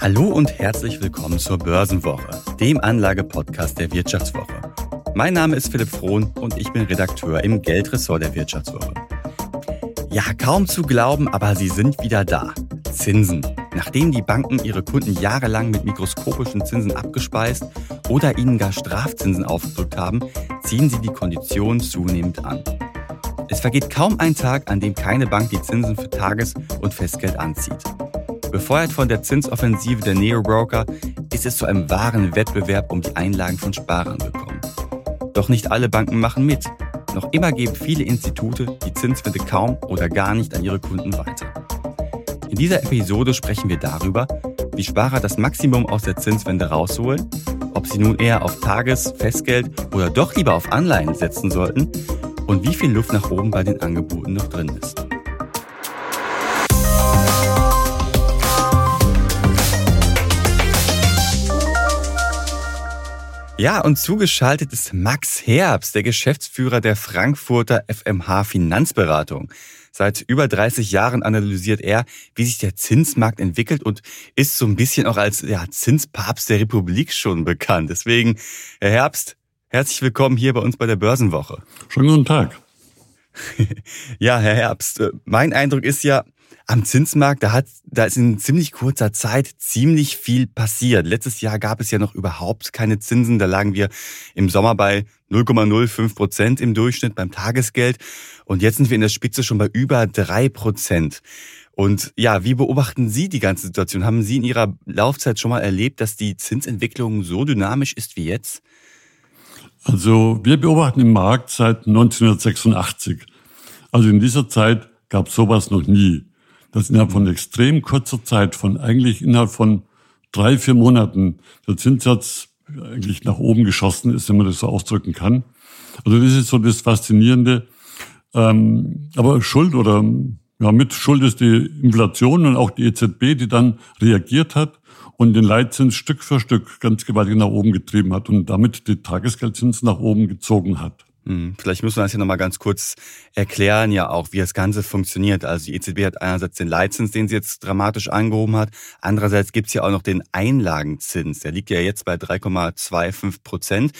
Hallo und herzlich willkommen zur Börsenwoche, dem Anlagepodcast der Wirtschaftswoche. Mein Name ist Philipp Frohn und ich bin Redakteur im Geldressort der Wirtschaftswoche. Ja, kaum zu glauben, aber sie sind wieder da. Zinsen. Nachdem die Banken ihre Kunden jahrelang mit mikroskopischen Zinsen abgespeist oder ihnen gar Strafzinsen aufgedrückt haben, ziehen sie die Konditionen zunehmend an. Es vergeht kaum ein Tag, an dem keine Bank die Zinsen für Tages- und Festgeld anzieht. Befeuert von der Zinsoffensive der Neo-Broker ist es zu einem wahren Wettbewerb um die Einlagen von Sparern gekommen. Doch nicht alle Banken machen mit. Noch immer geben viele Institute die Zinswende kaum oder gar nicht an ihre Kunden weiter. In dieser Episode sprechen wir darüber, wie Sparer das Maximum aus der Zinswende rausholen, ob sie nun eher auf Tages-, Festgeld oder doch lieber auf Anleihen setzen sollten und wie viel Luft nach oben bei den Angeboten noch drin ist. Ja, und zugeschaltet ist Max Herbst, der Geschäftsführer der Frankfurter FMH Finanzberatung. Seit über 30 Jahren analysiert er, wie sich der Zinsmarkt entwickelt und ist so ein bisschen auch als ja, Zinspapst der Republik schon bekannt. Deswegen, Herr Herbst, herzlich willkommen hier bei uns bei der Börsenwoche. Schönen guten Tag. ja, Herr Herbst, äh, mein Eindruck ist ja, am Zinsmarkt, da hat, da ist in ziemlich kurzer Zeit ziemlich viel passiert. Letztes Jahr gab es ja noch überhaupt keine Zinsen. Da lagen wir im Sommer bei 0,05 Prozent im Durchschnitt beim Tagesgeld. Und jetzt sind wir in der Spitze schon bei über drei Prozent. Und ja, wie beobachten Sie die ganze Situation? Haben Sie in Ihrer Laufzeit schon mal erlebt, dass die Zinsentwicklung so dynamisch ist wie jetzt? Also wir beobachten den Markt seit 1986. Also in dieser Zeit gab es sowas noch nie dass innerhalb von extrem kurzer Zeit, von eigentlich innerhalb von drei, vier Monaten, der Zinssatz eigentlich nach oben geschossen ist, wenn man das so ausdrücken kann. Also das ist so das Faszinierende. Ähm, aber Schuld oder ja, mit Schuld ist die Inflation und auch die EZB, die dann reagiert hat und den Leitzins Stück für Stück ganz gewaltig nach oben getrieben hat und damit die Tagesgeldzins nach oben gezogen hat. Hm, vielleicht müssen wir das hier nochmal ganz kurz erklären, ja auch, wie das Ganze funktioniert. Also die EZB hat einerseits den Leitzins, den sie jetzt dramatisch angehoben hat. Andererseits gibt's ja auch noch den Einlagenzins. Der liegt ja jetzt bei 3,25 Prozent.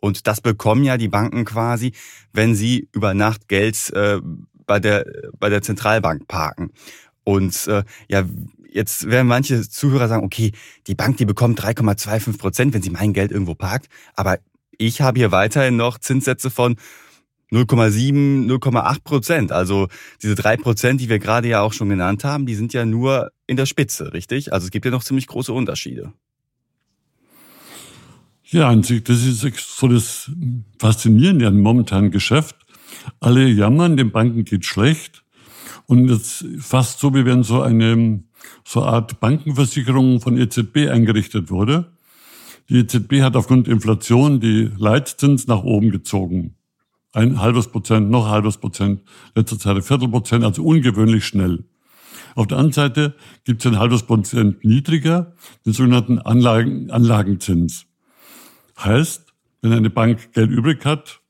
Und das bekommen ja die Banken quasi, wenn sie über Nacht Geld äh, bei, der, bei der Zentralbank parken. Und äh, ja, jetzt werden manche Zuhörer sagen, okay, die Bank, die bekommt 3,25 Prozent, wenn sie mein Geld irgendwo parkt. Aber ich habe hier weiterhin noch Zinssätze von 0,7, 0,8 Prozent. Also diese drei Prozent, die wir gerade ja auch schon genannt haben, die sind ja nur in der Spitze, richtig? Also es gibt ja noch ziemlich große Unterschiede. Ja, das ist so das Faszinierende an momentanen Geschäft. Alle jammern, den Banken geht schlecht. Und jetzt fast so, wie wenn so eine so eine Art Bankenversicherung von EZB eingerichtet wurde. Die EZB hat aufgrund der Inflation die Leitzins nach oben gezogen. Ein halbes Prozent, noch ein halbes Prozent, letzter Zeit ein Viertelprozent, also ungewöhnlich schnell. Auf der anderen Seite gibt es ein halbes Prozent niedriger, den sogenannten Anlagen, Anlagenzins. Heißt, wenn eine Bank Geld übrig hat,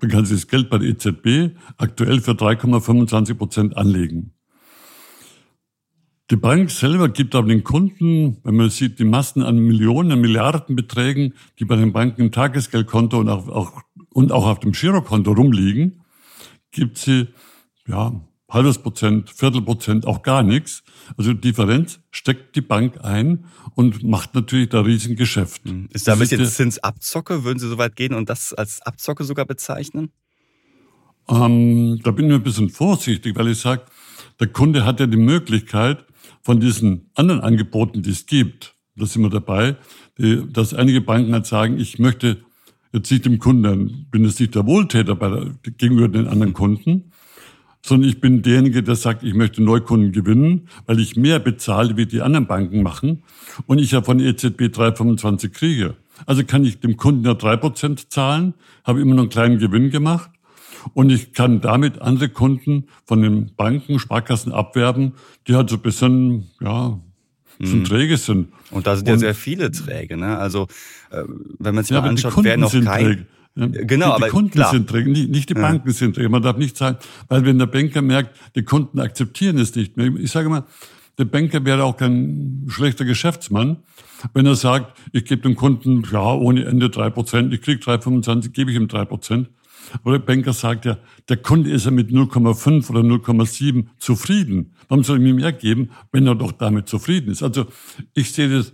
dann kann sie das Geld bei der EZB aktuell für 3,25 Prozent anlegen. Die Bank selber gibt aber den Kunden, wenn man sieht, die Massen an Millionen, Milliardenbeträgen, die bei den Banken im Tagesgeldkonto und auch, auch, und auch auf dem Girokonto rumliegen, gibt sie, ja, halbes Prozent, Viertelprozent, auch gar nichts. Also Differenz steckt die Bank ein und macht natürlich da riesen Geschäft. Hm. Ist damit jetzt Zinsabzocke? Würden Sie so weit gehen und das als Abzocke sogar bezeichnen? Ähm, da bin ich ein bisschen vorsichtig, weil ich sage, der Kunde hat ja die Möglichkeit, von diesen anderen Angeboten, die es gibt, da sind wir dabei, dass einige Banken halt sagen, ich möchte jetzt nicht dem Kunden, bin jetzt nicht der Wohltäter bei der, gegenüber den anderen Kunden, sondern ich bin derjenige, der sagt, ich möchte Neukunden gewinnen, weil ich mehr bezahle, wie die anderen Banken machen und ich ja von EZB 3,25 kriege. Also kann ich dem Kunden ja drei Prozent zahlen, habe immer noch einen kleinen Gewinn gemacht und ich kann damit andere Kunden von den Banken, Sparkassen abwerben, die halt so ein bisschen, ja, so hm. träge sind. Und da sind und, ja sehr viele Träge, ne? Also, äh, wenn man sich ja, mal anschaut, wer noch kein... Träge. Ja, genau, die, aber die Kunden klar. sind träge, nicht, nicht die Banken ja. sind träge. Man darf nicht sagen, weil wenn der Banker merkt, die Kunden akzeptieren es nicht mehr. Ich sage mal, der Banker wäre auch kein schlechter Geschäftsmann, wenn er sagt, ich gebe dem Kunden ja ohne Ende drei Prozent, ich krieg 3,25, gebe ich ihm drei Prozent. Aber der Banker sagt ja, der Kunde ist ja mit 0,5 oder 0,7 zufrieden. Warum soll ich ihm mehr geben, wenn er doch damit zufrieden ist? Also ich sehe das,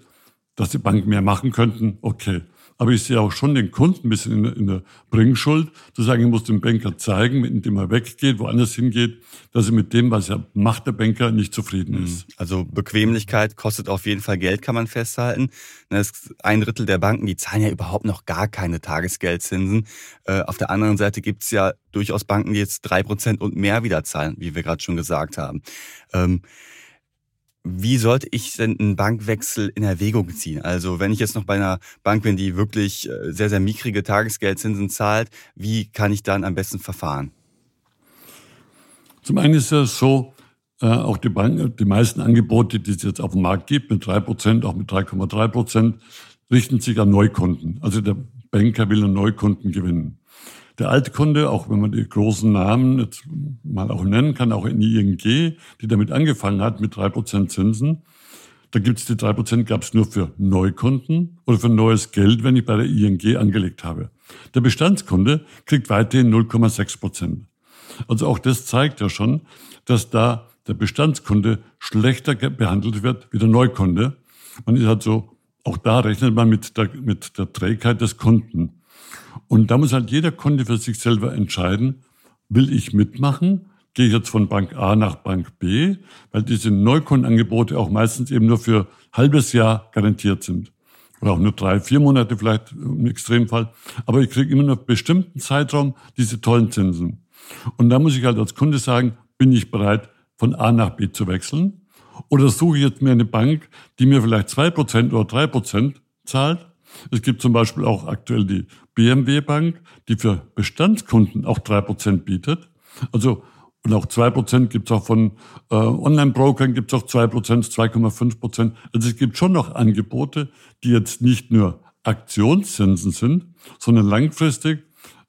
dass die Banken mehr machen könnten, okay. Aber ich sehe auch schon den Kunden ein bisschen in der, in der Bringschuld, zu sagen, ich muss dem Banker zeigen, indem er weggeht, woanders hingeht, dass er mit dem, was er macht, der Banker nicht zufrieden ist. Also Bequemlichkeit kostet auf jeden Fall Geld, kann man festhalten. Ein Drittel der Banken, die zahlen ja überhaupt noch gar keine Tagesgeldzinsen. Äh, auf der anderen Seite gibt es ja durchaus Banken, die jetzt drei Prozent und mehr wieder zahlen, wie wir gerade schon gesagt haben. Wie sollte ich denn einen Bankwechsel in Erwägung ziehen? Also wenn ich jetzt noch bei einer Bank bin, die wirklich äh, sehr, sehr mickrige Tagesgeldzinsen zahlt, wie kann ich dann am besten verfahren? Zum einen ist es so, äh, auch die Banken, die meisten Angebote, die es jetzt auf dem Markt gibt, mit drei Prozent, auch mit 3,3 Prozent, richten sich an Neukunden. Also der Banker will einen Neukunden gewinnen. Der Altkunde, auch wenn man die großen Namen jetzt mal auch nennen kann, auch in ING, die damit angefangen hat mit drei Prozent Zinsen, da gibt es die drei Prozent gab es nur für Neukunden oder für neues Geld, wenn ich bei der ING angelegt habe. Der Bestandskunde kriegt weiterhin 0,6 Prozent. Also auch das zeigt ja schon, dass da der Bestandskunde schlechter behandelt wird wie der Neukunde. Man ist halt so, auch da rechnet man mit der, mit der Trägheit des Kunden. Und da muss halt jeder Kunde für sich selber entscheiden, will ich mitmachen? Gehe ich jetzt von Bank A nach Bank B? Weil diese Neukundenangebote auch meistens eben nur für halbes Jahr garantiert sind. Oder auch nur drei, vier Monate vielleicht im Extremfall. Aber ich kriege immer nur bestimmten Zeitraum diese tollen Zinsen. Und da muss ich halt als Kunde sagen, bin ich bereit, von A nach B zu wechseln? Oder suche ich jetzt mir eine Bank, die mir vielleicht zwei Prozent oder drei Prozent zahlt es gibt zum Beispiel auch aktuell die BMW Bank, die für Bestandskunden auch drei Prozent bietet. Also und auch zwei Prozent gibt es auch von äh, Online-Brokern, gibt es auch zwei Prozent, 2,5 Prozent. Also es gibt schon noch Angebote, die jetzt nicht nur Aktionszinsen sind, sondern langfristig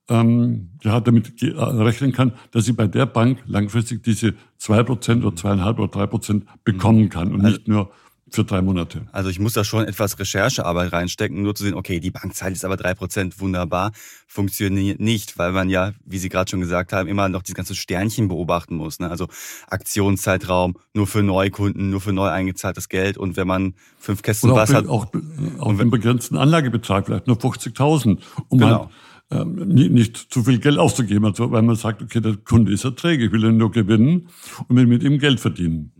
ähm, ja, damit äh, rechnen kann, dass sie bei der Bank langfristig diese zwei Prozent oder zweieinhalb oder drei Prozent bekommen kann und also nicht nur für drei Monate. Also ich muss da schon etwas Recherchearbeit reinstecken, nur zu sehen, okay, die Bank zahlt jetzt aber drei Prozent, wunderbar, funktioniert nicht, weil man ja, wie Sie gerade schon gesagt haben, immer noch dieses ganze Sternchen beobachten muss. Ne? Also Aktionszeitraum, nur für Neukunden, nur für neu eingezahltes Geld und wenn man fünf Kästen Wasser hat... Auch, auch einen begrenzten Anlagebetrag, vielleicht nur 50.000, um genau. halt ähm, nicht zu viel Geld auszugeben, also weil man sagt, okay, der Kunde ist erträglich, ich will ihn nur gewinnen und will mit ihm Geld verdienen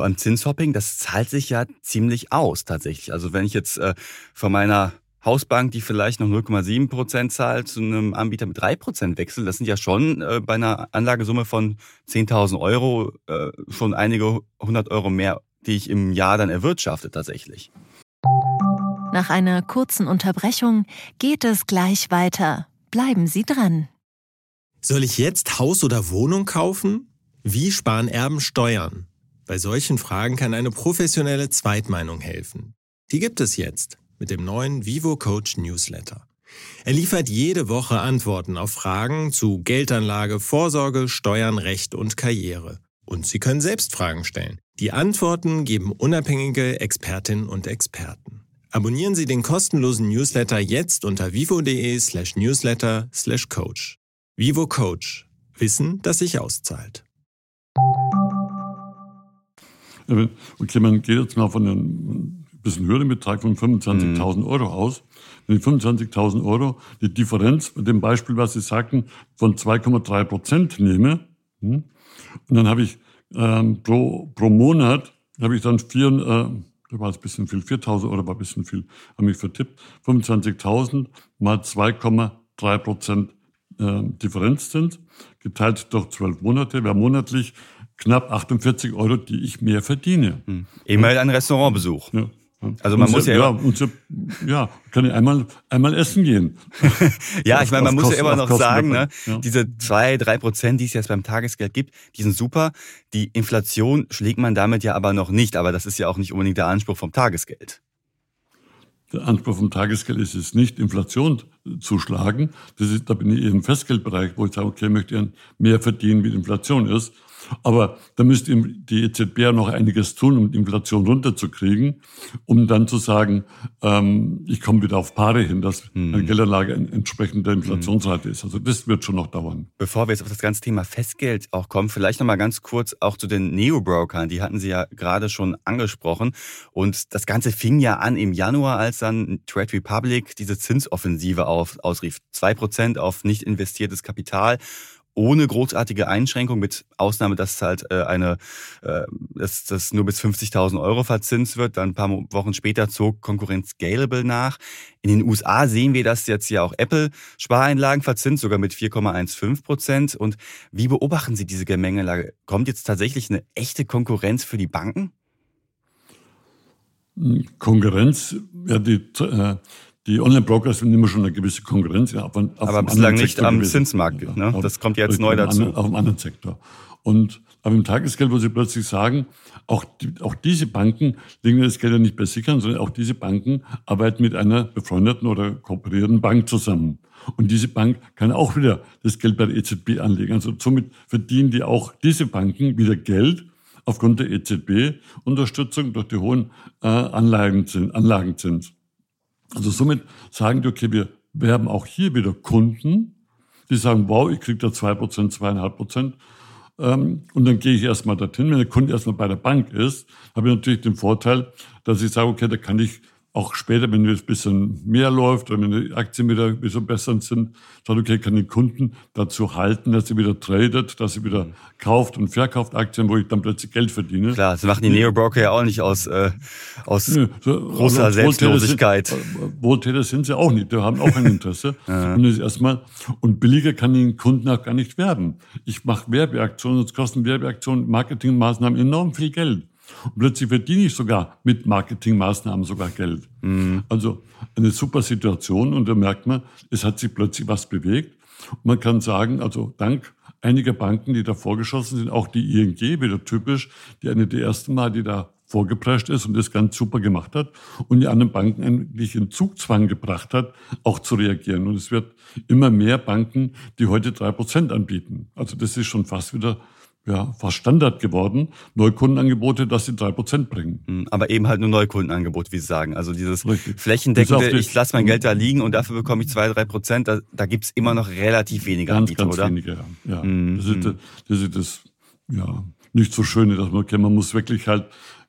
vor allem Zinshopping, das zahlt sich ja ziemlich aus tatsächlich. Also wenn ich jetzt äh, von meiner Hausbank, die vielleicht noch 0,7 Prozent zahlt, zu einem Anbieter mit 3 Prozent wechselt, das sind ja schon äh, bei einer Anlagesumme von 10.000 Euro äh, schon einige hundert Euro mehr, die ich im Jahr dann erwirtschafte tatsächlich. Nach einer kurzen Unterbrechung geht es gleich weiter. Bleiben Sie dran. Soll ich jetzt Haus oder Wohnung kaufen? Wie sparen Erben Steuern? Bei solchen Fragen kann eine professionelle Zweitmeinung helfen. Die gibt es jetzt mit dem neuen Vivo Coach Newsletter. Er liefert jede Woche Antworten auf Fragen zu Geldanlage, Vorsorge, Steuern, Recht und Karriere. Und Sie können selbst Fragen stellen. Die Antworten geben unabhängige Expertinnen und Experten. Abonnieren Sie den kostenlosen Newsletter jetzt unter vivo.de slash newsletter slash coach. Vivo Coach. Wissen, das sich auszahlt. Okay, man geht jetzt mal von einem bisschen höheren Betrag von 25.000 mhm. Euro aus. Wenn ich 25.000 Euro die Differenz bei dem Beispiel, was Sie sagten, von 2,3 Prozent nehme, hm, und dann habe ich ähm, pro, pro Monat, habe ich dann vier, äh, da war es ein bisschen viel, 4.000 Euro war ein bisschen viel, habe mich vertippt, 25.000 mal 2,3 Prozent äh, Differenzzins, geteilt durch zwölf Monate, wäre monatlich knapp 48 Euro, die ich mehr verdiene. Hm. Immerhin ein Restaurantbesuch. Ja. Also man und muss ja, ja, so, ja, kann ich einmal, einmal essen gehen. ja, ich meine, man muss Kosten, ja immer noch sagen, ne, ja. diese zwei, drei Prozent, die es jetzt beim Tagesgeld gibt, die sind super. Die Inflation schlägt man damit ja aber noch nicht. Aber das ist ja auch nicht unbedingt der Anspruch vom Tagesgeld. Der Anspruch vom Tagesgeld ist es nicht, Inflation zu schlagen. Das ist, da bin ich im Festgeldbereich, wo ich sage, okay, ich möchte mehr verdienen, wie die Inflation ist. Aber da müsste die EZB ja noch einiges tun, um die Inflation runterzukriegen, um dann zu sagen, ähm, ich komme wieder auf Paare hin, dass hm. meine Geldanlage entsprechend der Inflationsrate ist. Also das wird schon noch dauern. Bevor wir jetzt auf das ganze Thema Festgeld auch kommen, vielleicht noch mal ganz kurz auch zu den Neo-Brokern. Die hatten Sie ja gerade schon angesprochen. Und das Ganze fing ja an im Januar, als dann Trade Republic diese Zinsoffensive auf, ausrief. Zwei Prozent auf nicht investiertes Kapital ohne großartige Einschränkung, mit Ausnahme, dass halt äh, eine, äh, dass das nur bis 50.000 Euro verzinst wird. Dann ein paar Wochen später zog Konkurrenz Scalable nach. In den USA sehen wir, dass jetzt ja auch Apple Spareinlagen verzinst, sogar mit 4,15 Prozent. Und wie beobachten Sie diese Gemengelage? Kommt jetzt tatsächlich eine echte Konkurrenz für die Banken? Konkurrenz, ja, die, äh, die Online-Broker sind immer schon eine gewisse Konkurrenz. Auf, auf aber bislang nicht am gewesen. Zinsmarkt. Ja, ne? Das kommt jetzt neu dazu. Anderen, auf einem anderen Sektor. Und aber im Tagesgeld, wo Sie plötzlich sagen, auch, die, auch diese Banken legen das Geld ja nicht bei sich an, sondern auch diese Banken arbeiten mit einer befreundeten oder kooperierenden Bank zusammen. Und diese Bank kann auch wieder das Geld bei der EZB anlegen. Also somit verdienen die auch diese Banken wieder Geld aufgrund der EZB-Unterstützung durch die hohen äh, Anlagenzins. Anlagenzins. Also somit sagen die, okay, wir werben auch hier wieder Kunden, die sagen, wow, ich kriege da zwei Prozent, zweieinhalb Prozent. Ähm, und dann gehe ich erstmal dorthin. Wenn der Kunde erstmal bei der Bank ist, habe ich natürlich den Vorteil, dass ich sage, okay, da kann ich auch später, wenn es ein bisschen mehr läuft oder wenn die Aktien wieder ein bisschen besser sind, sagt, okay, kann den Kunden dazu halten, dass sie wieder tradet, dass sie wieder kauft und verkauft Aktien, wo ich dann plötzlich Geld verdiene. Klar, das machen die Neo-Broker ja auch nicht aus, äh, aus Nö, so, großer also Selbstlosigkeit. Sind, Wohltäter sind sie auch nicht, die haben auch ein Interesse. und, das erstmal, und billiger kann den Kunden auch gar nicht werden. Ich mache Werbeaktionen, es kosten Werbeaktionen, Marketingmaßnahmen enorm viel Geld. Und plötzlich verdiene ich sogar mit Marketingmaßnahmen sogar Geld. Mhm. Also eine super Situation und da merkt man, es hat sich plötzlich was bewegt. Und man kann sagen, also dank einiger Banken, die da vorgeschossen sind, auch die ING, wieder typisch, die eine der ersten Mal, die da vorgeprescht ist und das ganz super gemacht hat und die anderen Banken eigentlich in Zugzwang gebracht hat, auch zu reagieren. Und es wird immer mehr Banken, die heute drei Prozent anbieten. Also das ist schon fast wieder ja, fast Standard geworden, Neukundenangebote, dass sie drei Prozent bringen. Hm, aber eben halt nur Neukundenangebot, wie Sie sagen. Also dieses Richtig. flächendeckende, ich lasse mein Geld da liegen und dafür bekomme ich zwei, drei Prozent, da, da gibt's immer noch relativ wenige ganz, Anbieter, ganz oder? Wenige, ja. ja. Mhm. Das, ist, hm. das ist das, ja, nicht so schöne, dass man, okay, man muss wirklich halt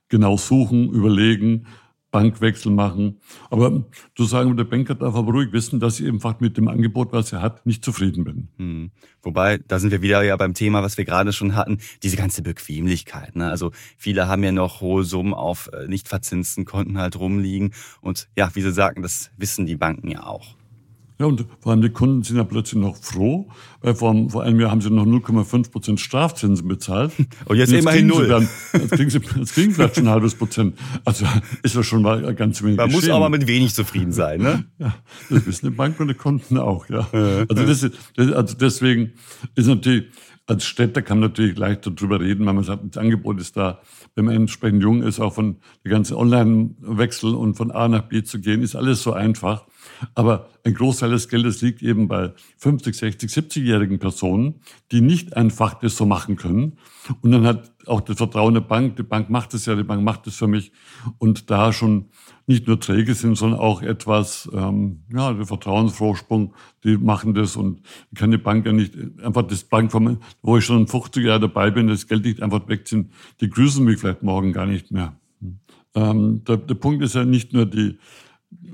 genau suchen, überlegen, Bankwechsel machen. Aber zu sagen, der Banker darf aber ruhig wissen, dass ich einfach mit dem Angebot, was er hat, nicht zufrieden bin. Hm. Wobei, da sind wir wieder ja beim Thema, was wir gerade schon hatten, diese ganze Bequemlichkeit. Ne? Also viele haben ja noch hohe Summen auf äh, nicht verzinsten Konten halt rumliegen. Und ja, wie Sie sagten, das wissen die Banken ja auch. Ja, und vor allem die Kunden sind ja plötzlich noch froh, weil vor, vor einem Jahr haben sie noch 0,5 Prozent Strafzinsen bezahlt. Und jetzt, und jetzt immerhin null. Dann, jetzt, kriegen sie, jetzt kriegen vielleicht schon ein halbes Prozent. Also ist das schon mal ganz wenig Man geschehen. muss aber mit wenig zufrieden sein, ne? Ja, das wissen die Banken und die Kunden auch, ja. Also, das ist, also deswegen ist natürlich, als Städter kann man natürlich leichter drüber reden, weil man sagt, das Angebot ist da. Wenn man entsprechend jung ist, auch von der ganzen Online-Wechsel und von A nach B zu gehen, ist alles so einfach. Aber ein Großteil des Geldes liegt eben bei 50, 60, 70-jährigen Personen, die nicht einfach das so machen können. Und dann hat auch das Vertrauen der Bank, die Bank macht es ja, die Bank macht es für mich. Und da schon nicht nur träge sind, sondern auch etwas, ähm, ja, der Vertrauensvorsprung, die machen das und kann die Bank ja nicht einfach das Bank, wo ich schon 50 Jahre dabei bin, das Geld nicht einfach wegziehen, die grüßen mich vielleicht morgen gar nicht mehr. Ähm, der, der Punkt ist ja nicht nur die,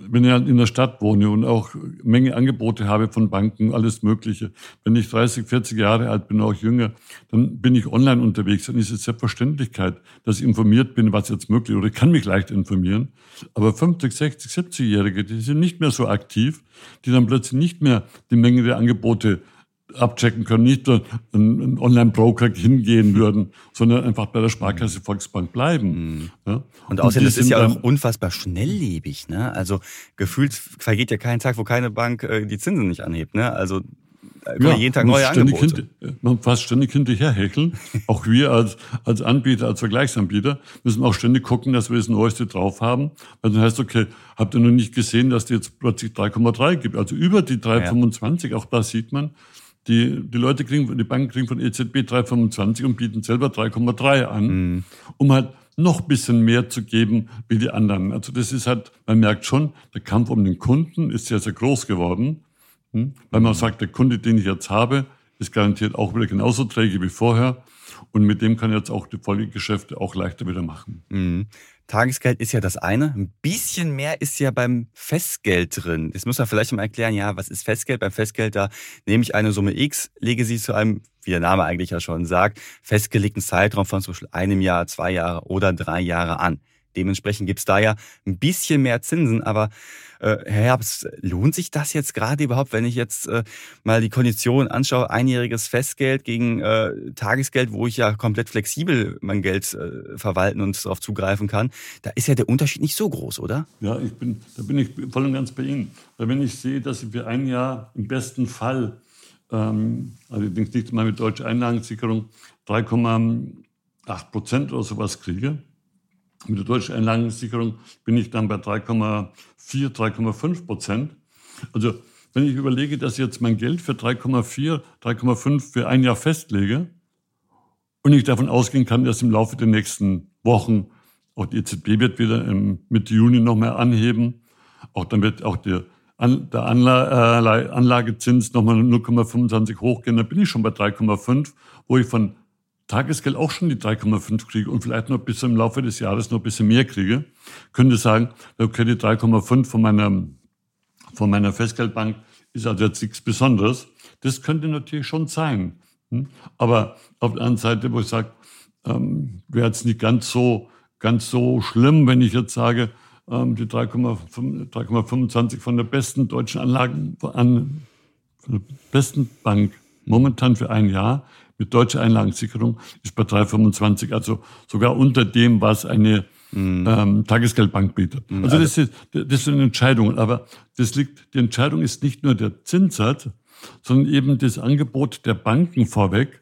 wenn ich halt in der Stadt wohne und auch Menge Angebote habe von Banken, alles Mögliche. Wenn ich 30, 40 Jahre alt bin, auch jünger, dann bin ich online unterwegs. Dann ist es Selbstverständlichkeit, dass ich informiert bin, was jetzt möglich ist. Oder ich kann mich leicht informieren. Aber 50, 60, 70-Jährige, die sind nicht mehr so aktiv, die dann plötzlich nicht mehr die Menge der Angebote abchecken können, nicht nur einen Online-Broker hingehen würden, sondern einfach bei der Sparkasse Volksbank bleiben. Mhm. Ja? Und außerdem, das ist ja auch unfassbar schnelllebig. Ne? Also gefühlt vergeht ja kein Tag, wo keine Bank äh, die Zinsen nicht anhebt. Ne? Also ja, jeden Tag neue Angebote. Hinter, man fast ständig hinterher hecheln. auch wir als, als Anbieter, als Vergleichsanbieter müssen auch ständig gucken, dass wir das Neueste drauf haben. Weil dann heißt, okay, habt ihr noch nicht gesehen, dass die jetzt plötzlich 3,3 gibt? Also über die 3,25, ja. auch da sieht man, Die, die Leute kriegen, die Banken kriegen von EZB 3,25 und bieten selber 3,3 an, mhm. um halt noch bisschen mehr zu geben wie die anderen. Also das ist halt, man merkt schon, der Kampf um den Kunden ist sehr, sehr groß geworden. Hm? Weil man sagt, der Kunde, den ich jetzt habe, ist garantiert auch wieder genauso träge wie vorher. Und mit dem kann jetzt auch die Folgegeschäfte auch leichter wieder machen. Mhm. Tagesgeld ist ja das eine. Ein bisschen mehr ist ja beim Festgeld drin. Das muss man vielleicht mal erklären, ja, was ist Festgeld? Beim Festgeld, da nehme ich eine Summe X, lege sie zu einem, wie der Name eigentlich ja schon sagt, festgelegten Zeitraum von zum Beispiel einem Jahr, zwei Jahre oder drei Jahre an. Dementsprechend gibt's da ja ein bisschen mehr Zinsen. Aber äh, Herr Herbst, lohnt sich das jetzt gerade überhaupt, wenn ich jetzt äh, mal die Kondition anschaue, einjähriges Festgeld gegen äh, Tagesgeld, wo ich ja komplett flexibel mein Geld verwalten und darauf zugreifen kann, da ist ja der Unterschied nicht so groß, oder? Ja, ich bin, da bin ich voll und ganz bei Ihnen. Weil wenn ich sehe, dass ich für ein Jahr im besten Fall, ähm, allerdings nicht mal mit deutscher Einlagensicherung, 3,8 Prozent oder sowas kriege, mit der deutschen Einlagensicherung bin ich dann bei 3,4, 3,5 Prozent. Also wenn ich überlege, dass ich jetzt mein Geld für 3,4, 3,5 für ein Jahr festlege und ich davon ausgehen kann, dass im Laufe der nächsten Wochen auch die EZB wird wieder im Mitte Juni noch mehr anheben, auch dann wird auch der, der Anla äh, Anlagezins nochmal 0,25 hochgehen, dann bin ich schon bei 3,5, wo ich von Tagesgeld auch schon die 3,5 kriege und vielleicht noch bis im Laufe des Jahres noch ein bisschen mehr kriege, könnte sagen, okay, die 3,5 von meiner, von meiner Festgeldbank ist also jetzt nichts Besonderes. Das könnte natürlich schon sein. Hm? Aber auf der anderen Seite, wo ich sage, ähm, wäre jetzt nicht ganz so, ganz so schlimm, wenn ich jetzt sage, ähm, die 3,25 von der besten deutschen Anlagen, an, von der besten Bank momentan für ein Jahr mit deutscher Einlagensicherung ist bei 3,25, also sogar unter dem, was eine mhm. ähm, Tagesgeldbank bietet. Mhm. Also das ist, das sind Entscheidungen. Aber das liegt, die Entscheidung ist nicht nur der Zinssatz, sondern eben das Angebot der Banken vorweg.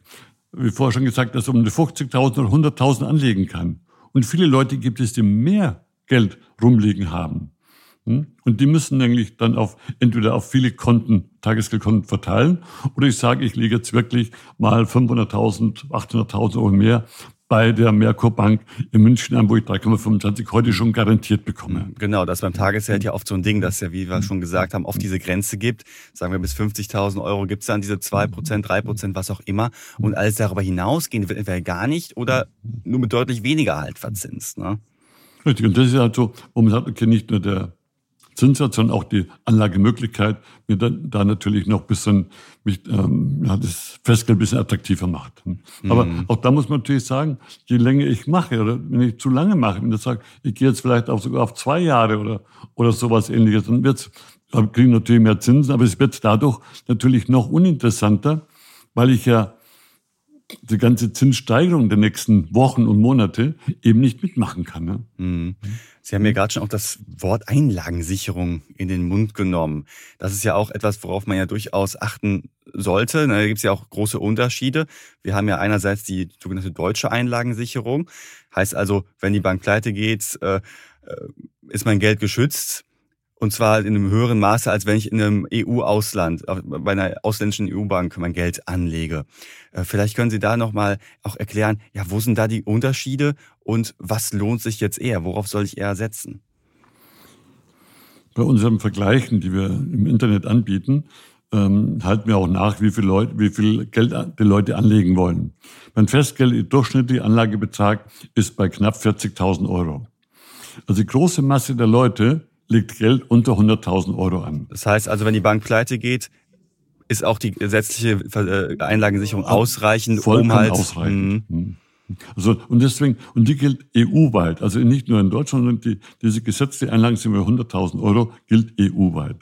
Wie vorher schon gesagt, dass um die 50.000 oder 100.000 anlegen kann. Und viele Leute gibt es, die mehr Geld rumliegen haben. Hm? Und die müssen eigentlich dann auf, entweder auf viele Konten, Tagesgeldkonten verteilen, oder ich sage, ich lege jetzt wirklich mal 500.000, 800.000 Euro mehr bei der Merkur Bank in München an, wo ich 3,25 heute schon garantiert bekomme. Genau, das beim Tagesgeld ja oft so ein Ding, dass ja, wie wir schon gesagt haben, oft diese Grenze gibt. Sagen wir, bis 50.000 Euro gibt es dann diese 2%, 3%, was auch immer. Und alles darüber hinausgehen wird entweder gar nicht oder nur mit deutlich weniger halt verzinst. Ne? Richtig, und das ist halt so, wo man sagt, okay, nicht nur der Zinssatz, sondern auch die Anlagemöglichkeit mir da, da natürlich noch ein bisschen mich, ähm, ja, das Festgeld ein bisschen attraktiver macht. Mhm. Aber auch da muss man natürlich sagen, je länger ich mache oder wenn ich zu lange mache, wenn ich sage, ich gehe jetzt vielleicht auch sogar auf zwei Jahre oder, oder sowas ähnliches, dann wird's, kriege ich natürlich mehr Zinsen, aber es wird dadurch natürlich noch uninteressanter, weil ich ja die ganze Zinssteigerung der nächsten Wochen und Monate eben nicht mitmachen kann. Ne? Mhm. Sie haben mir gerade schon auch das Wort Einlagensicherung in den Mund genommen. Das ist ja auch etwas, worauf man ja durchaus achten sollte. Da gibt es ja auch große Unterschiede. Wir haben ja einerseits die sogenannte deutsche Einlagensicherung. Heißt also, wenn die Bank pleite geht, äh, äh, ist mein Geld geschützt. Und zwar in einem höheren Maße, als wenn ich in einem EU-Ausland, bei einer ausländischen EU-Bank mein Geld anlege. Äh, vielleicht können Sie da nochmal auch erklären, ja, wo sind da die Unterschiede und was lohnt sich jetzt eher? Worauf soll ich eher setzen? Bei unseren Vergleichen, die wir im Internet anbieten, ähm, halten wir auch nach, wie viel, Leute, wie viel Geld die Leute anlegen wollen. Mein Festgeld, durchschnittlicher Anlagebetrag ist bei knapp 40.000 Euro. Also die große Masse der Leute legt Geld unter 100.000 Euro an. Das heißt also, wenn die Bank pleite geht, ist auch die gesetzliche äh, Einlagensicherung ausreichend, Vollkommen um halt ausreichend. Mh. Hm. Also, und deswegen, und die gilt EU-weit, also nicht nur in Deutschland, sondern die, diese gesetzte Einlagensicherung 100.000 Euro gilt EU-weit.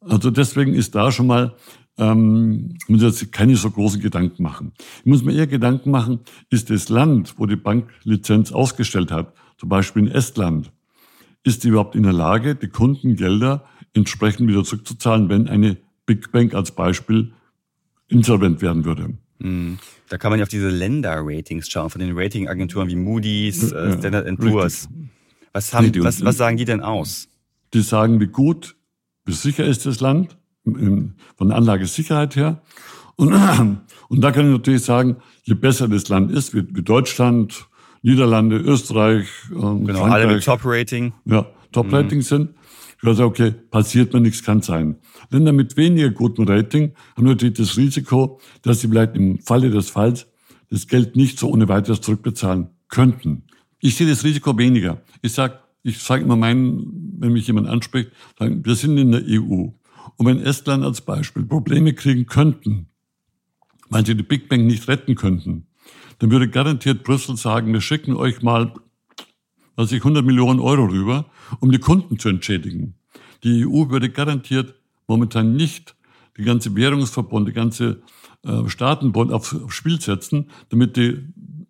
Also deswegen ist da schon mal, ähm, muss jetzt keine so großen Gedanken machen. Ich muss mir eher Gedanken machen, ist das Land, wo die Banklizenz ausgestellt hat, zum Beispiel in Estland, ist die überhaupt in der Lage, die Kundengelder entsprechend wieder zurückzuzahlen, wenn eine Big Bank als Beispiel insolvent werden würde. Hm. Da kann man ja auf diese Länder-Ratings schauen, von den Ratingagenturen wie Moody's, äh, Standard Poor's. Was, haben, was, was sagen die denn aus? Die sagen, wie gut, wie sicher ist das Land, von der Anlagesicherheit her. Und, und da kann ich natürlich sagen, je besser das Land ist, wie, wie Deutschland, Niederlande, Österreich, ähm, genau, Frankreich, alle mit Top-Rating. Ja, Top-Rating mhm. sind. Ich würde sagen, okay, passiert mir nichts, kann sein. Länder mit weniger gutem Rating haben natürlich das Risiko, dass sie vielleicht im Falle des Falls das Geld nicht so ohne weiteres zurückbezahlen könnten. Ich sehe das Risiko weniger. Ich sage, ich sage immer meinen, wenn mich jemand anspricht, sagen, wir sind in der EU. Und wenn Estland als Beispiel Probleme kriegen könnten, weil sie die Big Bang nicht retten könnten, dann würde garantiert Brüssel sagen, wir schicken euch mal, was ich 100 Millionen Euro rüber, um die Kunden zu entschädigen. Die EU würde garantiert momentan nicht die ganze Währungsverbund, die ganze äh, Staatenbund aufs, aufs Spiel setzen, damit die,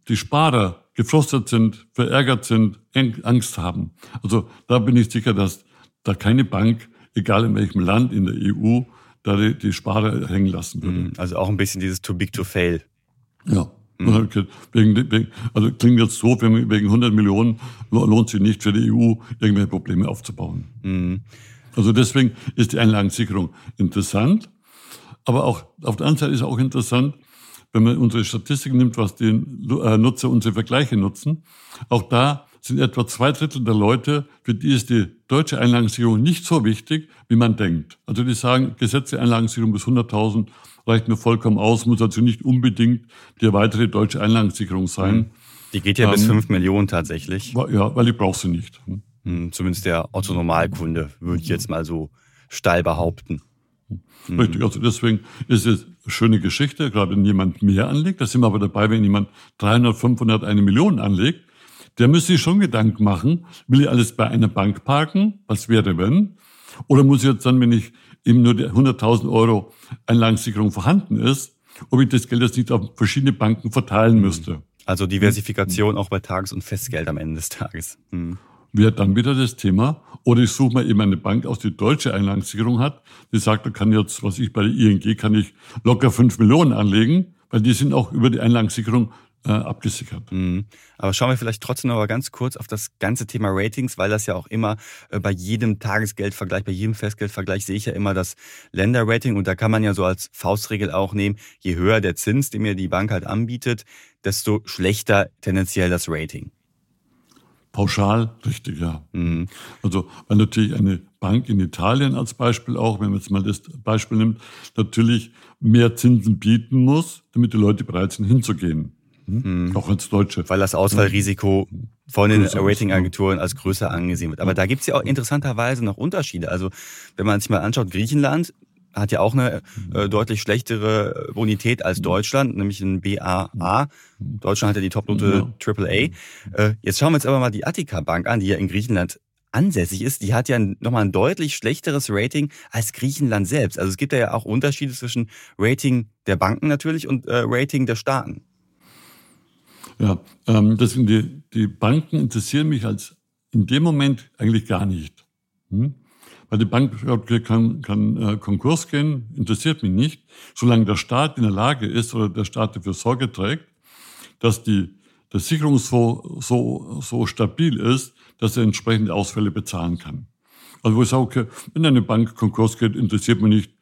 die Sparer gefrustet sind, verärgert sind, Angst haben. Also da bin ich sicher, dass da keine Bank, egal in welchem Land in der EU, da die, die Sparer hängen lassen würde. Mhm. Also auch ein bisschen dieses too big to fail. Ja. Mhm. Also klingt jetzt so, wegen 100 Millionen lohnt sich nicht für die EU, irgendwelche Probleme aufzubauen. Mhm. Also deswegen ist die Einlagensicherung interessant. Aber auch auf der anderen Seite ist auch interessant, wenn man unsere Statistiken nimmt, was die äh, Nutzer unsere Vergleiche nutzen. Auch da sind etwa zwei Drittel der Leute, für die ist die deutsche Einlagensicherung nicht so wichtig, wie man denkt. Also die sagen, gesetzte Einlagensicherung bis 100.000 reicht mir vollkommen aus, muss also nicht unbedingt die weitere deutsche Einlagensicherung sein. Die geht ja ähm, bis 5 Millionen tatsächlich. Ja, weil ich brauche sie nicht. Hm, zumindest der Otto-Normalkunde, würde ich jetzt mal so steil behaupten. Richtig, also deswegen ist es eine schöne Geschichte, gerade wenn jemand mehr anlegt. Da sind wir aber dabei, wenn jemand 300, 500, eine Million anlegt, der müsste sich schon Gedanken machen, will ich alles bei einer Bank parken? Was wäre wenn? Oder muss ich jetzt dann, wenn ich eben nur 100.000 Euro Einlagensicherung vorhanden ist, ob ich das Geld jetzt nicht auf verschiedene Banken verteilen müsste? Also Diversifikation auch bei Tages- und Festgeld am Ende des Tages. Hm wäre dann wieder das Thema. Oder ich suche mir eben eine Bank aus, die deutsche Einlagensicherung hat, die sagt, da kann jetzt, was ich bei der ING, kann ich locker fünf Millionen anlegen, weil die sind auch über die Einlagensicherung äh, abgesichert. Mhm. Aber schauen wir vielleicht trotzdem noch mal ganz kurz auf das ganze Thema Ratings, weil das ja auch immer äh, bei jedem Tagesgeldvergleich, bei jedem Festgeldvergleich sehe ich ja immer das Länderrating und da kann man ja so als Faustregel auch nehmen, je höher der Zins, den mir die Bank halt anbietet, desto schlechter tendenziell das Rating. Pauschal richtig, ja. Mhm. Also, weil natürlich eine Bank in Italien als Beispiel auch, wenn man jetzt mal das Beispiel nimmt, natürlich mehr Zinsen bieten muss, damit die Leute bereit sind hinzugehen. Mhm. Auch als Deutsche. Weil das Ausfallrisiko von den Ratingagenturen als größer angesehen wird. Aber da gibt es ja auch interessanterweise noch Unterschiede. Also wenn man sich mal anschaut, Griechenland hat ja auch eine äh, deutlich schlechtere Bonität als Deutschland, nämlich ein BAA. Deutschland hat ja die Topnote AAA. Äh, jetzt schauen wir uns aber mal die Attica Bank an, die ja in Griechenland ansässig ist. Die hat ja nochmal ein deutlich schlechteres Rating als Griechenland selbst. Also es gibt ja auch Unterschiede zwischen Rating der Banken natürlich und äh, Rating der Staaten. Ja, ähm, sind die, die Banken interessieren mich als in dem Moment eigentlich gar nicht. Hm? Weil die Bank kann, kann äh, Konkurs gehen, interessiert mich nicht, solange der Staat in der Lage ist oder der Staat dafür Sorge trägt, dass die, der Sicherungsfonds so, so stabil ist, dass er entsprechende Ausfälle bezahlen kann. Also wo ich sage, okay, wenn eine Bank Konkurs geht, interessiert mich nicht,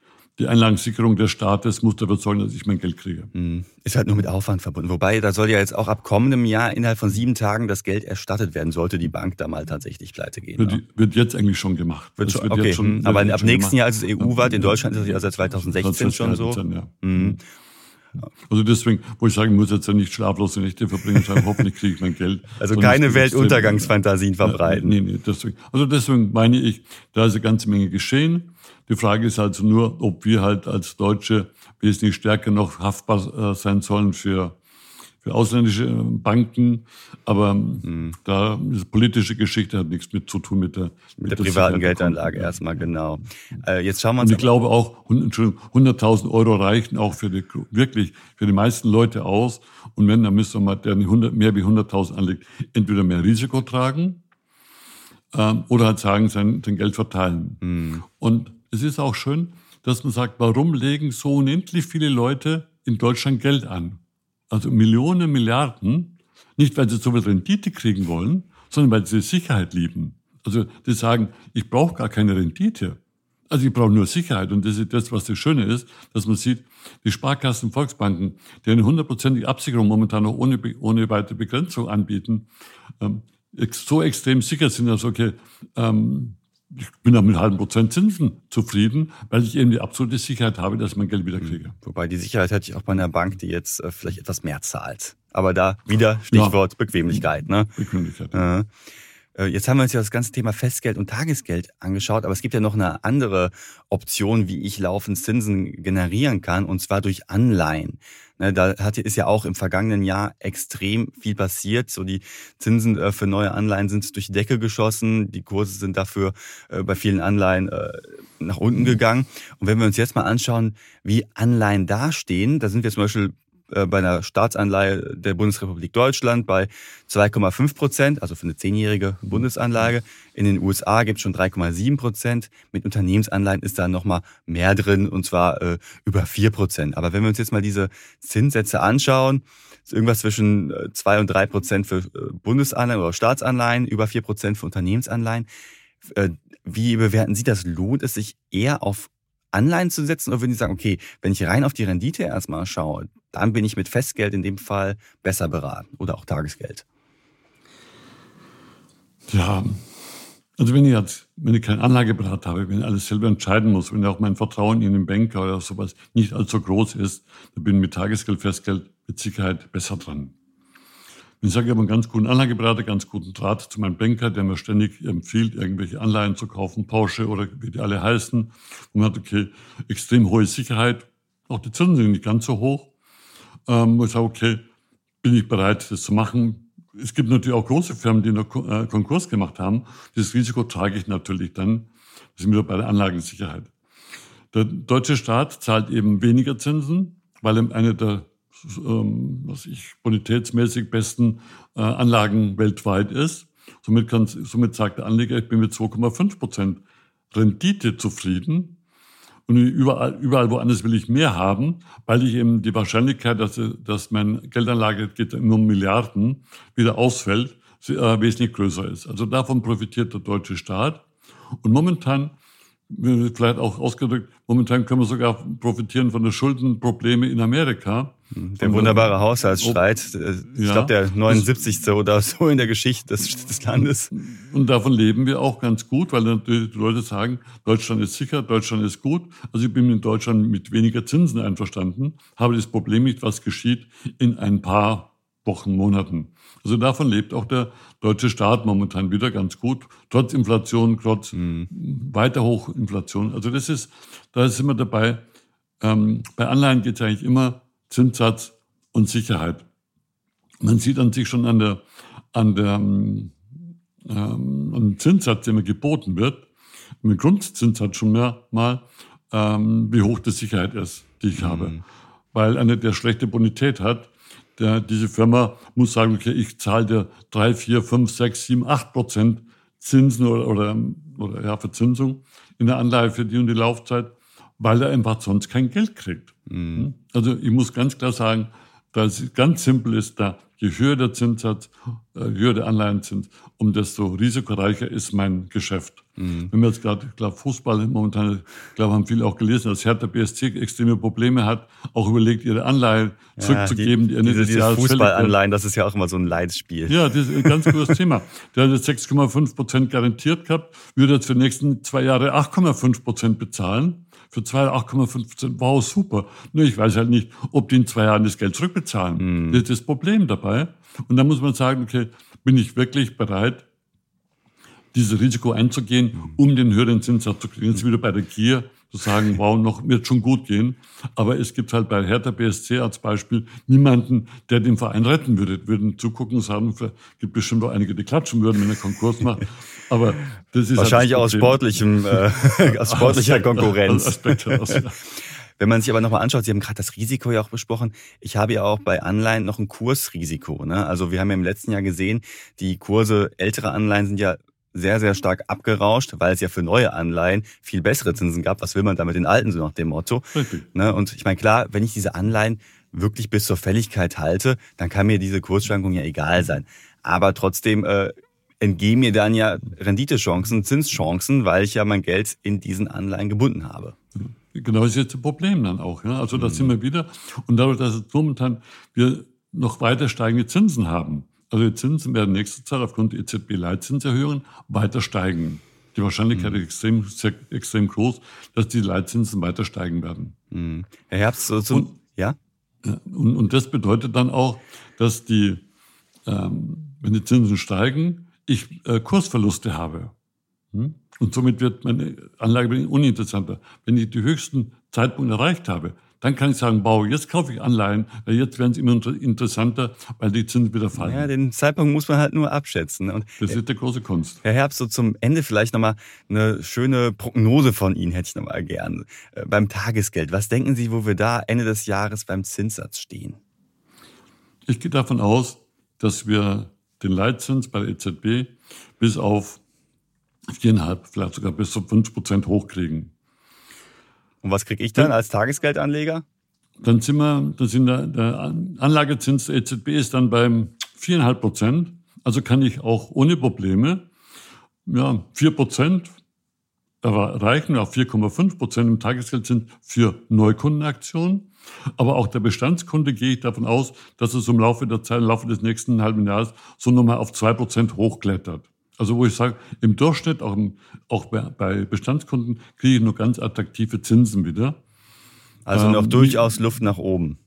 die Einlagensicherung des Staates muss dafür sorgen, dass ich mein Geld kriege. Hm. Ist halt nur mit Aufwand verbunden. Wobei, da soll ja jetzt auch ab kommendem Jahr innerhalb von sieben Tagen das Geld erstattet werden, sollte die Bank da mal tatsächlich pleite gehen. Wird, ja. wird jetzt eigentlich schon gemacht. Wird schon, wird okay. Schon, hm. Aber ab nächsten Jahr ist es EU-weit. In Deutschland ist es ja seit 2016 schon so. Ja. Mhm. Also deswegen, wo ich sagen muss, jetzt ja nicht schlaflose Nächte verbringen, sagen, hoffentlich kriege ich mein Geld. Also keine Weltuntergangsfantasien verbreiten. Nee, nee, deswegen. Also deswegen meine ich, da ist eine ganze Menge geschehen. Die Frage ist also nur, ob wir halt als Deutsche wesentlich stärker noch haftbar äh, sein sollen für, für ausländische äh, Banken. Aber mhm. da ist politische Geschichte hat nichts mit zu tun mit der, mit, mit der privaten Geldanlage ja. erstmal, genau. Äh, jetzt schauen wir uns. Und ich glaube auch, 100.000 Euro reichen auch für die, wirklich für die meisten Leute aus. Und wenn, dann müsste man, der 100, mehr wie 100.000 anlegt, entweder mehr Risiko tragen, ähm, oder halt sagen, sein, sein Geld verteilen. Mhm. Und es ist auch schön, dass man sagt, warum legen so unendlich viele Leute in Deutschland Geld an? Also Millionen, Milliarden, nicht weil sie so viel Rendite kriegen wollen, sondern weil sie Sicherheit lieben. Also die sagen, ich brauche gar keine Rendite. Also ich brauche nur Sicherheit und das ist das, was das Schöne ist, dass man sieht, die Sparkassen, Volksbanken, die eine hundertprozentige Absicherung momentan noch ohne, ohne weitere Begrenzung anbieten, ähm, so extrem sicher sind, dass okay, ähm, ich bin auch mit halben Prozent Zinsen zufrieden, weil ich eben die absolute Sicherheit habe, dass ich mein Geld wieder kriege. Wobei die Sicherheit hätte ich auch bei einer Bank, die jetzt äh, vielleicht etwas mehr zahlt. Aber da wieder Stichwort ja. Bequemlichkeit. Ne? Bequemlichkeit. Äh, jetzt haben wir uns ja das ganze Thema Festgeld und Tagesgeld angeschaut, aber es gibt ja noch eine andere Option, wie ich laufend Zinsen generieren kann, und zwar durch Anleihen. Ne, da ist ja auch im vergangenen Jahr extrem viel passiert. So die Zinsen äh, für neue Anleihen sind durch die Decke geschossen, die Kurse sind dafür äh, bei vielen Anleihen nach unten gegangen. Und wenn wir uns jetzt mal anschauen, wie Anleihen dastehen, da sind wir zum Beispiel äh, bei einer Staatsanleihe der Bundesrepublik Deutschland bei 2,5 Prozent, also für eine zehnjährige Bundesanlage. In den USA gibt es schon 3,7 Prozent. Mit Unternehmensanleihen ist da nochmal mehr drin, und zwar äh, über 4 Prozent. Aber wenn wir uns jetzt mal diese Zinssätze anschauen, ist irgendwas zwischen 2 äh, und 3 Prozent für äh, Bundesanleihen oder Staatsanleihen, über 4 Prozent für Unternehmensanleihen. Wie bewerten Sie das? Lohnt es sich eher auf Anleihen zu setzen oder würden Sie sagen, okay, wenn ich rein auf die Rendite erstmal schaue, dann bin ich mit Festgeld in dem Fall besser beraten oder auch Tagesgeld? Ja, also wenn ich jetzt, wenn ich keinen Anlageberater habe, wenn ich alles selber entscheiden muss, wenn auch mein Vertrauen in den Banker oder sowas nicht allzu groß ist, dann bin ich mit Tagesgeld, Festgeld mit Sicherheit besser dran. Wenn ich sage, ich habe einen ganz guten Anlageberater, ganz guten Draht zu meinem Banker, der mir ständig empfiehlt, irgendwelche Anleihen zu kaufen, Porsche oder wie die alle heißen. Und man hat, okay, extrem hohe Sicherheit. Auch die Zinsen sind nicht ganz so hoch. Ähm, ich sage, okay, bin ich bereit, das zu machen. Es gibt natürlich auch große Firmen, die noch äh, Konkurs gemacht haben. Dieses Risiko trage ich natürlich dann. Das ist wieder bei der Anlagensicherheit. Der deutsche Staat zahlt eben weniger Zinsen, weil er eine der ähm, was ich, bonitätsmäßig besten äh, Anlagen weltweit ist. Somit, somit sagt der Anleger, ich bin mit 2,5 Prozent Rendite zufrieden. Und überall, überall woanders will ich mehr haben, weil ich eben die Wahrscheinlichkeit, dass, dass meine Geldanlage geht nur um Milliarden, wieder ausfällt, äh, wesentlich größer ist. Also davon profitiert der deutsche Staat. Und momentan vielleicht auch ausgedrückt, momentan können wir sogar profitieren von den Schuldenprobleme in Amerika. Der wunderbare Haushaltsstreit, ich ja, glaube der 79. oder so in der Geschichte des, des, Landes. Und davon leben wir auch ganz gut, weil natürlich die Leute sagen, Deutschland ist sicher, Deutschland ist gut. Also ich bin in Deutschland mit weniger Zinsen einverstanden, habe das Problem nicht, was geschieht in ein paar Wochen, Monaten. Also davon lebt auch der deutsche Staat momentan wieder ganz gut, trotz Inflation, trotz mhm. weiter Hochinflation. Also das ist, da sind wir dabei. Ähm, bei Anleihen geht es eigentlich immer Zinssatz und Sicherheit. Man sieht an sich schon an der, an der, ähm, dem Zinssatz, der mir geboten wird, mit Grundzinssatz schon mehr mal, ähm, wie hoch die Sicherheit ist, die ich mhm. habe. Weil eine, der schlechte Bonität hat, der, diese Firma muss sagen, okay, ich zahle dir drei, vier, fünf, sechs, sieben, acht Prozent Zinsen oder, oder, oder ja, Verzinsung in der Anleihe für die und die Laufzeit, weil er einfach sonst kein Geld kriegt. Mhm. Also ich muss ganz klar sagen, dass es ganz simpel ist, da je höher der Zinssatz, äh, höher der Anleihenzins, um desto risikoreicher ist mein Geschäft. Mhm. Wenn wir jetzt gerade, ich glaube, Fußball momentan, ich glaube, haben viele auch gelesen, dass Hertha BSC extreme Probleme hat, auch überlegt, ihre Anleihe ja, zurückzugeben, die, die Ende diese, des Fußballanleihen, das ist ja auch immer so ein Leitspiel. Ja, das ist ein ganz großes Thema. Der hat jetzt 6,5 Prozent garantiert gehabt, würde jetzt für die nächsten zwei Jahre 8,5 Prozent bezahlen für zwei 8,5 Prozent, wow, super. Nur ich weiß halt nicht, ob die in zwei Jahren das Geld zurückbezahlen. Mhm. Das ist das Problem dabei. Und da muss man sagen, okay, bin ich wirklich bereit, dieses Risiko einzugehen, um den höheren Zinssatz zu kriegen. Jetzt wieder bei der Gier zu sagen, wow, noch wird schon gut gehen. Aber es gibt halt bei Hertha BSC als Beispiel niemanden, der den Verein retten würde. Würden zugucken und sagen, es gibt bestimmt auch einige, die klatschen würden, wenn er Konkurs macht. Aber das ist wahrscheinlich halt das aus sportlichem, äh, aus sportlicher Konkurrenz. Wenn man sich aber nochmal anschaut, Sie haben gerade das Risiko ja auch besprochen. Ich habe ja auch bei Anleihen noch ein Kursrisiko. Ne? Also wir haben ja im letzten Jahr gesehen, die Kurse älterer Anleihen sind ja sehr, sehr stark abgerauscht, weil es ja für neue Anleihen viel bessere Zinsen gab. Was will man da mit den alten, so nach dem Motto? Ne? Und ich meine, klar, wenn ich diese Anleihen wirklich bis zur Fälligkeit halte, dann kann mir diese Kursschwankung ja egal sein. Aber trotzdem äh, entgehen mir dann ja Renditechancen, Zinschancen, weil ich ja mein Geld in diesen Anleihen gebunden habe. Genau, das ist jetzt ein Problem dann auch. Ja? Also da mhm. sind wir wieder. Und dadurch, dass jetzt momentan wir noch weiter steigende Zinsen haben, also die Zinsen werden nächste Zeit aufgrund der EZB-Leitzinserhöhungen weiter steigen. Die Wahrscheinlichkeit mhm. ist extrem, sehr, extrem groß, dass die Leitzinsen weiter steigen werden. Mhm. Herr Herbst, so zum, und, ja? Und, und das bedeutet dann auch, dass die, ähm, wenn die Zinsen steigen, ich äh, Kursverluste habe. Hm? Und somit wird meine Anlage uninteressanter. Wenn ich die höchsten Zeitpunkte erreicht habe, dann kann ich sagen, wow, jetzt kaufe ich Anleihen, weil jetzt werden sie immer interessanter, weil die Zinsen wieder fallen. Ja, den Zeitpunkt muss man halt nur abschätzen. Und das ist der große Kunst. Herr Herbst, so zum Ende vielleicht nochmal eine schöne Prognose von Ihnen hätte ich nochmal gern. Äh, beim Tagesgeld, was denken Sie, wo wir da Ende des Jahres beim Zinssatz stehen? Ich gehe davon aus, dass wir den Leitzins bei der EZB bis auf viereinhalb, vielleicht sogar bis zu fünf Prozent hochkriegen. Und was kriege ich dann als Tagesgeldanleger? Dann sind wir, dann sind der, der Anlagezins der EZB ist dann beim viereinhalb Prozent. Also kann ich auch ohne Probleme ja, vier Prozent erreichen, auch 4,5 Prozent im Tagesgeldzins für Neukundenaktionen. Aber auch der Bestandskunde gehe ich davon aus, dass es im Laufe der Zeit, im Laufe des nächsten halben Jahres so nochmal auf zwei Prozent hochklettert. Also wo ich sage, im Durchschnitt, auch, im, auch bei Bestandskunden, kriege ich nur ganz attraktive Zinsen wieder. Also noch ähm, durchaus Luft nach oben.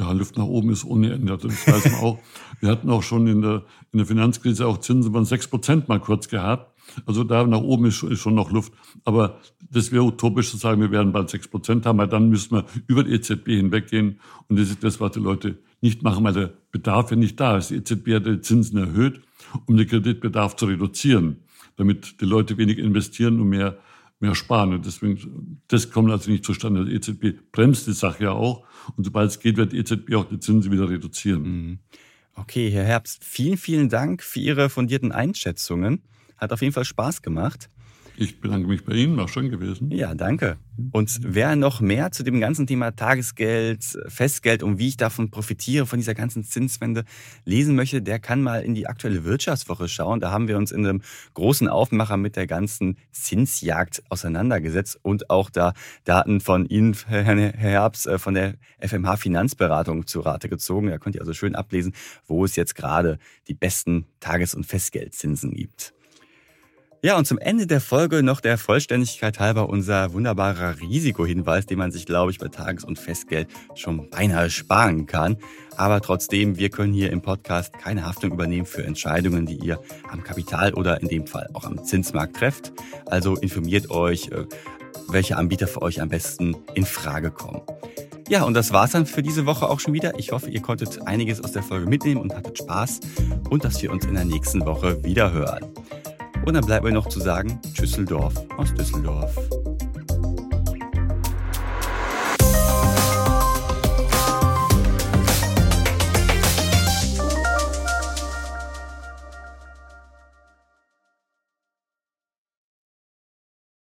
Ja, Luft nach oben ist ohne Ende. Das weiß man auch. Wir hatten auch schon in der, in der Finanzkrise auch Zinsen von sechs Prozent mal kurz gehabt. Also da nach oben ist, ist schon noch Luft. Aber das wäre utopisch zu sagen, wir werden bald sechs Prozent haben, weil dann müssen wir über die EZB hinweggehen. Und das ist das, was die Leute nicht machen, weil der Bedarf ja nicht da ist. Die EZB hat die Zinsen erhöht um den Kreditbedarf zu reduzieren, damit die Leute wenig investieren und mehr, mehr sparen. Und deswegen, das kommt also nicht zustande. Die EZB bremst die Sache ja auch. Und sobald es geht, wird die EZB auch die Zinsen wieder reduzieren. Mhm. Okay, Herr Herbst, vielen, vielen Dank für Ihre fundierten Einschätzungen. Hat auf jeden Fall Spaß gemacht. Ich bedanke mich bei Ihnen, war schön gewesen. Ja, danke. Und wer noch mehr zu dem ganzen Thema Tagesgeld, Festgeld und wie ich davon profitiere, von dieser ganzen Zinswende lesen möchte, der kann mal in die aktuelle Wirtschaftswoche schauen. Da haben wir uns in einem großen Aufmacher mit der ganzen Zinsjagd auseinandergesetzt und auch da Daten von Ihnen, Herr Herbst, äh, von der FMH Finanzberatung zu Rate gezogen. Da könnt ihr also schön ablesen, wo es jetzt gerade die besten Tages- und Festgeldzinsen gibt. Ja, und zum Ende der Folge noch der Vollständigkeit halber unser wunderbarer Risikohinweis, den man sich, glaube ich, bei Tages- und Festgeld schon beinahe sparen kann. Aber trotzdem, wir können hier im Podcast keine Haftung übernehmen für Entscheidungen, die ihr am Kapital oder in dem Fall auch am Zinsmarkt trefft. Also informiert euch, äh, welche Anbieter für euch am besten in Frage kommen. Ja, und das war's dann für diese Woche auch schon wieder. Ich hoffe, ihr konntet einiges aus der Folge mitnehmen und hattet Spaß und dass wir uns in der nächsten Woche wieder hören. Und dann bleibt mir noch zu sagen, Düsseldorf aus Düsseldorf.